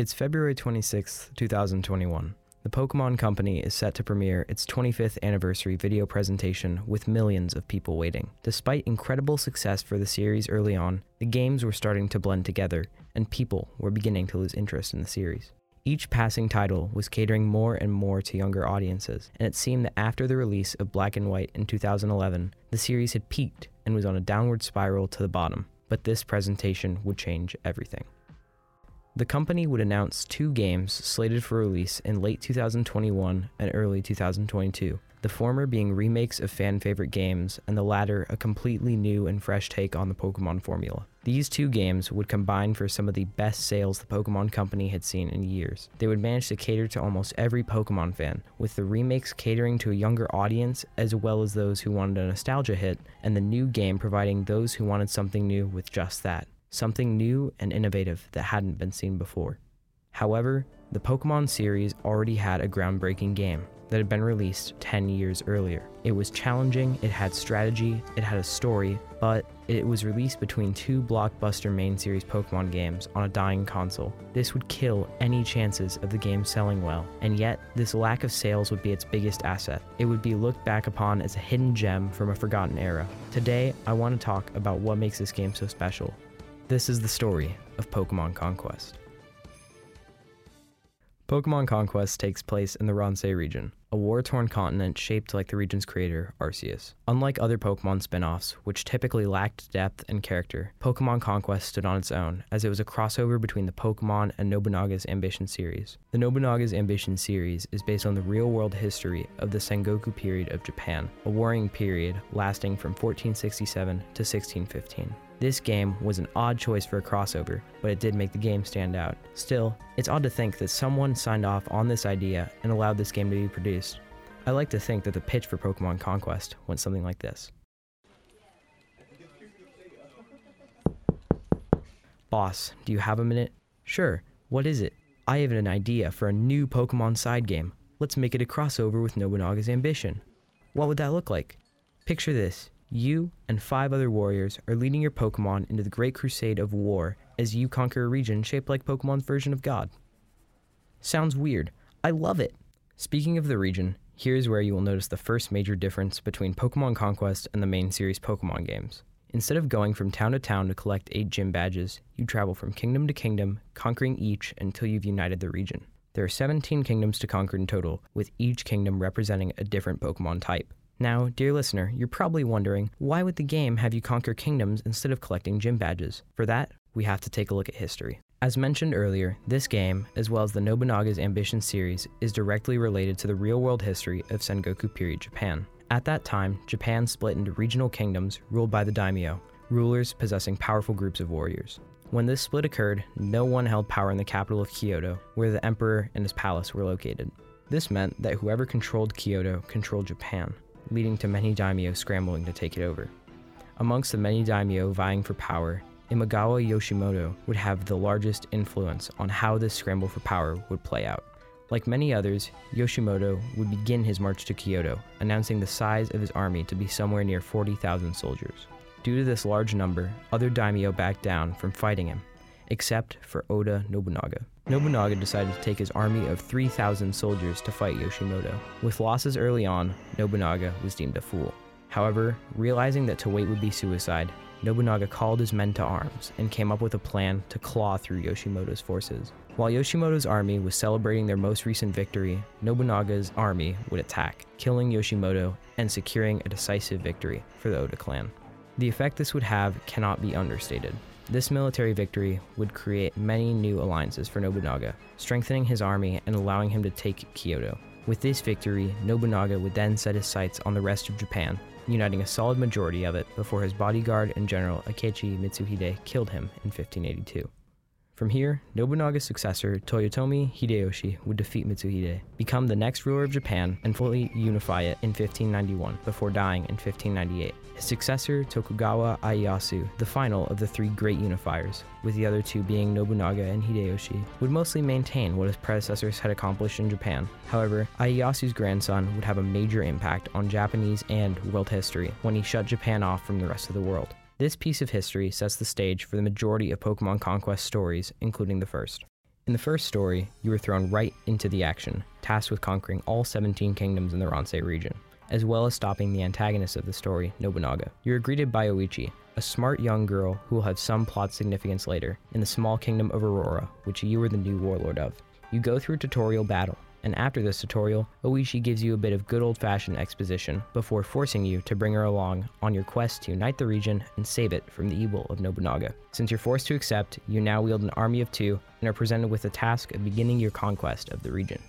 It's February 26, 2021. The Pokemon Company is set to premiere its 25th anniversary video presentation with millions of people waiting. Despite incredible success for the series early on, the games were starting to blend together, and people were beginning to lose interest in the series. Each passing title was catering more and more to younger audiences, and it seemed that after the release of Black and White in 2011, the series had peaked and was on a downward spiral to the bottom. But this presentation would change everything. The company would announce two games slated for release in late 2021 and early 2022, the former being remakes of fan favorite games, and the latter a completely new and fresh take on the Pokemon formula. These two games would combine for some of the best sales the Pokemon Company had seen in years. They would manage to cater to almost every Pokemon fan, with the remakes catering to a younger audience as well as those who wanted a nostalgia hit, and the new game providing those who wanted something new with just that something new and innovative that hadn't been seen before. However, the Pokemon series already had a groundbreaking game that had been released 10 years earlier. It was challenging, it had strategy, it had a story, but it was released between two blockbuster main series Pokemon games on a dying console. This would kill any chances of the game selling well, and yet this lack of sales would be its biggest asset. It would be looked back upon as a hidden gem from a forgotten era. Today, I want to talk about what makes this game so special this is the story of Pokemon Conquest. Pokemon Conquest takes place in the Ransei region, a war torn continent shaped like the region's creator, Arceus. Unlike other Pokemon spin offs, which typically lacked depth and character, Pokemon Conquest stood on its own, as it was a crossover between the Pokemon and Nobunaga's Ambition series. The Nobunaga's Ambition series is based on the real world history of the Sengoku period of Japan, a warring period lasting from 1467 to 1615. This game was an odd choice for a crossover, but it did make the game stand out. Still, it's odd to think that someone signed off on this idea and allowed this game to be produced. I like to think that the pitch for Pokemon Conquest went something like this Boss, do you have a minute? Sure, what is it? I have an idea for a new Pokemon side game. Let's make it a crossover with Nobunaga's Ambition. What would that look like? Picture this you and five other warriors are leading your Pokemon into the Great Crusade of War as you conquer a region shaped like Pokemon's version of God. Sounds weird. I love it. Speaking of the region, here's where you will notice the first major difference between Pokemon Conquest and the main series Pokemon games. Instead of going from town to town to collect eight gym badges, you travel from kingdom to kingdom, conquering each until you've united the region. There are 17 kingdoms to conquer in total, with each kingdom representing a different Pokemon type. Now, dear listener, you're probably wondering why would the game have you conquer kingdoms instead of collecting gym badges? For that, we have to take a look at history. As mentioned earlier, this game, as well as the Nobunaga's Ambition series, is directly related to the real world history of Sengoku period Japan. At that time, Japan split into regional kingdoms ruled by the daimyo, rulers possessing powerful groups of warriors. When this split occurred, no one held power in the capital of Kyoto, where the emperor and his palace were located. This meant that whoever controlled Kyoto controlled Japan leading to many daimyo scrambling to take it over. Amongst the many daimyo vying for power, Imagawa Yoshimoto would have the largest influence on how this scramble for power would play out. Like many others, Yoshimoto would begin his march to Kyoto, announcing the size of his army to be somewhere near 40,000 soldiers. Due to this large number, other daimyo backed down from fighting him, except for Oda Nobunaga. Nobunaga decided to take his army of 3,000 soldiers to fight Yoshimoto. With losses early on, Nobunaga was deemed a fool. However, realizing that to wait would be suicide, Nobunaga called his men to arms and came up with a plan to claw through Yoshimoto's forces. While Yoshimoto's army was celebrating their most recent victory, Nobunaga's army would attack, killing Yoshimoto and securing a decisive victory for the Oda clan. The effect this would have cannot be understated. This military victory would create many new alliances for Nobunaga, strengthening his army and allowing him to take Kyoto. With this victory, Nobunaga would then set his sights on the rest of Japan, uniting a solid majority of it before his bodyguard and general Akechi Mitsuhide killed him in 1582. From here, Nobunaga's successor, Toyotomi Hideyoshi, would defeat Mitsuhide, become the next ruler of Japan, and fully unify it in 1591, before dying in 1598. His successor, Tokugawa Ieyasu, the final of the three great unifiers, with the other two being Nobunaga and Hideyoshi, would mostly maintain what his predecessors had accomplished in Japan. However, Ieyasu's grandson would have a major impact on Japanese and world history when he shut Japan off from the rest of the world. This piece of history sets the stage for the majority of Pokemon Conquest stories, including the first. In the first story, you are thrown right into the action, tasked with conquering all 17 kingdoms in the Ransei region, as well as stopping the antagonist of the story, Nobunaga. You are greeted by Oichi, a smart young girl who will have some plot significance later, in the small kingdom of Aurora, which you are the new warlord of. You go through a tutorial battle, and after this tutorial, Oichi gives you a bit of good old fashioned exposition before forcing you to bring her along on your quest to unite the region and save it from the evil of Nobunaga. Since you're forced to accept, you now wield an army of two and are presented with the task of beginning your conquest of the region.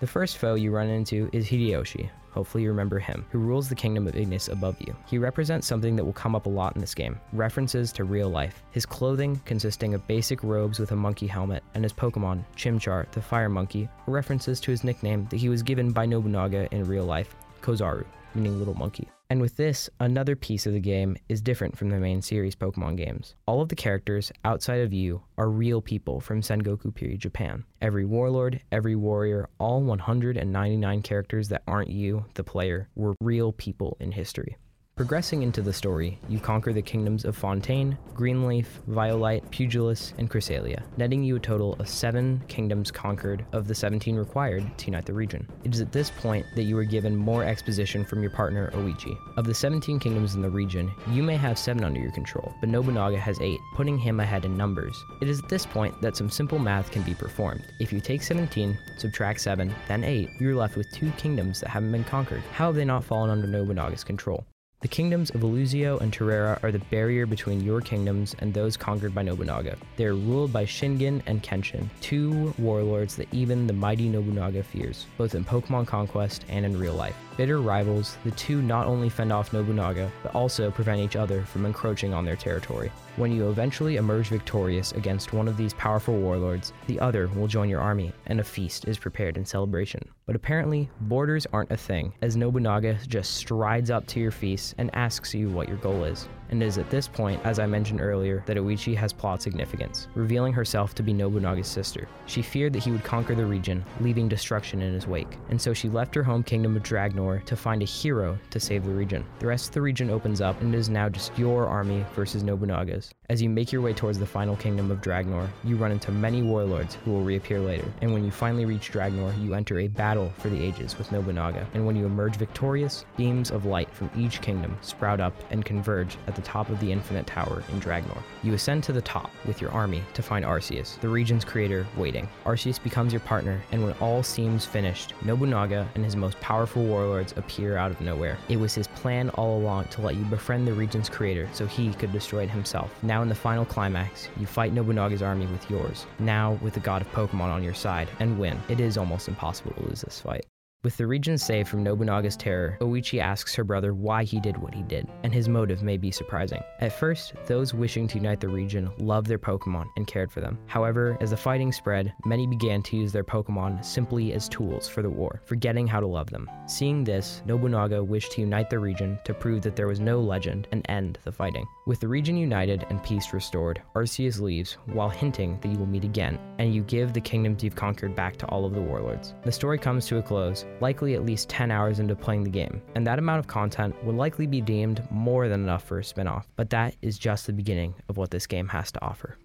The first foe you run into is Hideyoshi, hopefully you remember him, who rules the kingdom of Ignis above you. He represents something that will come up a lot in this game references to real life. His clothing, consisting of basic robes with a monkey helmet, and his Pokemon, Chimchar, the fire monkey, references to his nickname that he was given by Nobunaga in real life, Kozaru, meaning little monkey. And with this, another piece of the game is different from the main series Pokemon games. All of the characters outside of you are real people from Sengoku period Japan. Every warlord, every warrior, all 199 characters that aren't you, the player, were real people in history. Progressing into the story, you conquer the kingdoms of Fontaine, Greenleaf, Violight, Pugilis, and Chrysalia, netting you a total of seven kingdoms conquered of the 17 required to unite the region. It is at this point that you are given more exposition from your partner Oichi. Of the 17 kingdoms in the region, you may have seven under your control, but Nobunaga has eight, putting him ahead in numbers. It is at this point that some simple math can be performed. If you take 17, subtract 7, then 8, you're left with two kingdoms that haven't been conquered. How have they not fallen under Nobunaga's control? The kingdoms of Illusio and Terrera are the barrier between your kingdoms and those conquered by Nobunaga. They are ruled by Shingen and Kenshin, two warlords that even the mighty Nobunaga fears, both in Pokemon Conquest and in real life. Bitter rivals, the two not only fend off Nobunaga, but also prevent each other from encroaching on their territory. When you eventually emerge victorious against one of these powerful warlords, the other will join your army, and a feast is prepared in celebration. But apparently, borders aren't a thing, as Nobunaga just strides up to your feast and asks you what your goal is. And it is at this point, as I mentioned earlier, that Oichi has plot significance, revealing herself to be Nobunaga's sister. She feared that he would conquer the region, leaving destruction in his wake, and so she left her home kingdom of Dragnor to find a hero to save the region. The rest of the region opens up, and it is now just your army versus Nobunaga's. As you make your way towards the final kingdom of Dragnor, you run into many warlords who will reappear later, and when you finally reach Dragnor, you enter a battle for the ages with Nobunaga, and when you emerge victorious, beams of light from each kingdom sprout up and converge at the top of the Infinite Tower in Dragnor. You ascend to the top with your army to find Arceus, the region's creator, waiting. Arceus becomes your partner, and when all seems finished, Nobunaga and his most powerful warlords appear out of nowhere. It was his plan all along to let you befriend the region's creator so he could destroy it himself. Now in the final climax, you fight Nobunaga's army with yours, now with the god of Pokemon on your side, and win. It is almost impossible to lose this fight. With the region saved from Nobunaga's terror, Oichi asks her brother why he did what he did, and his motive may be surprising. At first, those wishing to unite the region loved their Pokemon and cared for them. However, as the fighting spread, many began to use their Pokemon simply as tools for the war, forgetting how to love them. Seeing this, Nobunaga wished to unite the region to prove that there was no legend and end the fighting. With the region united and peace restored, Arceus leaves while hinting that you will meet again, and you give the kingdoms you've conquered back to all of the warlords. The story comes to a close, likely at least 10 hours into playing the game, and that amount of content would likely be deemed more than enough for a spin off, but that is just the beginning of what this game has to offer.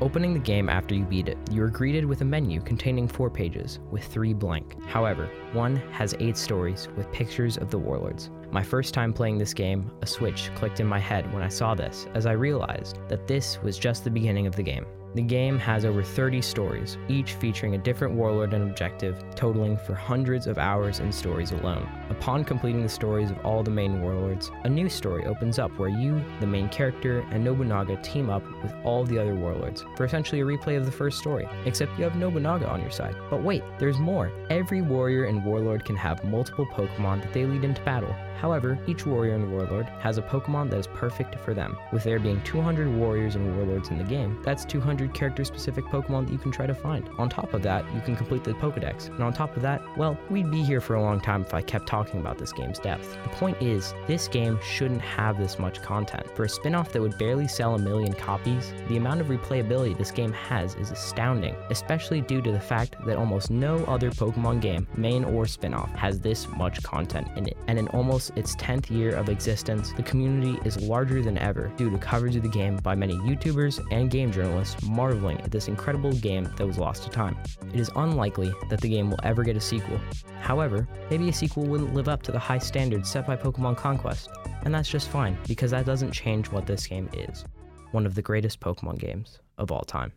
Opening the game after you beat it, you are greeted with a menu containing four pages, with three blank. However, one has eight stories with pictures of the warlords. My first time playing this game, a switch clicked in my head when I saw this, as I realized that this was just the beginning of the game. The game has over 30 stories, each featuring a different warlord and objective, totaling for hundreds of hours in stories alone. Upon completing the stories of all the main warlords, a new story opens up where you, the main character, and Nobunaga team up with all the other warlords for essentially a replay of the first story, except you have Nobunaga on your side. But wait, there's more. Every warrior and warlord can have multiple Pokemon that they lead into battle. However, each warrior and warlord has a Pokemon that is perfect for them. With there being 200 warriors and warlords in the game, that's 200 character specific Pokemon that you can try to find. On top of that, you can complete the Pokedex. And on top of that, well, we'd be here for a long time if I kept talking talking about this game's depth. The point is, this game shouldn't have this much content. For a spin off that would barely sell a million copies, the amount of replayability this game has is astounding, especially due to the fact that almost no other Pokemon game, main or spin off, has this much content in it. And in almost its 10th year of existence, the community is larger than ever due to coverage of the game by many YouTubers and game journalists marveling at this incredible game that was lost to time. It is unlikely that the game will ever get a sequel. However, maybe a sequel wouldn't live up to the high standards set by Pokemon Conquest, and that's just fine because that doesn't change what this game is one of the greatest Pokemon games of all time.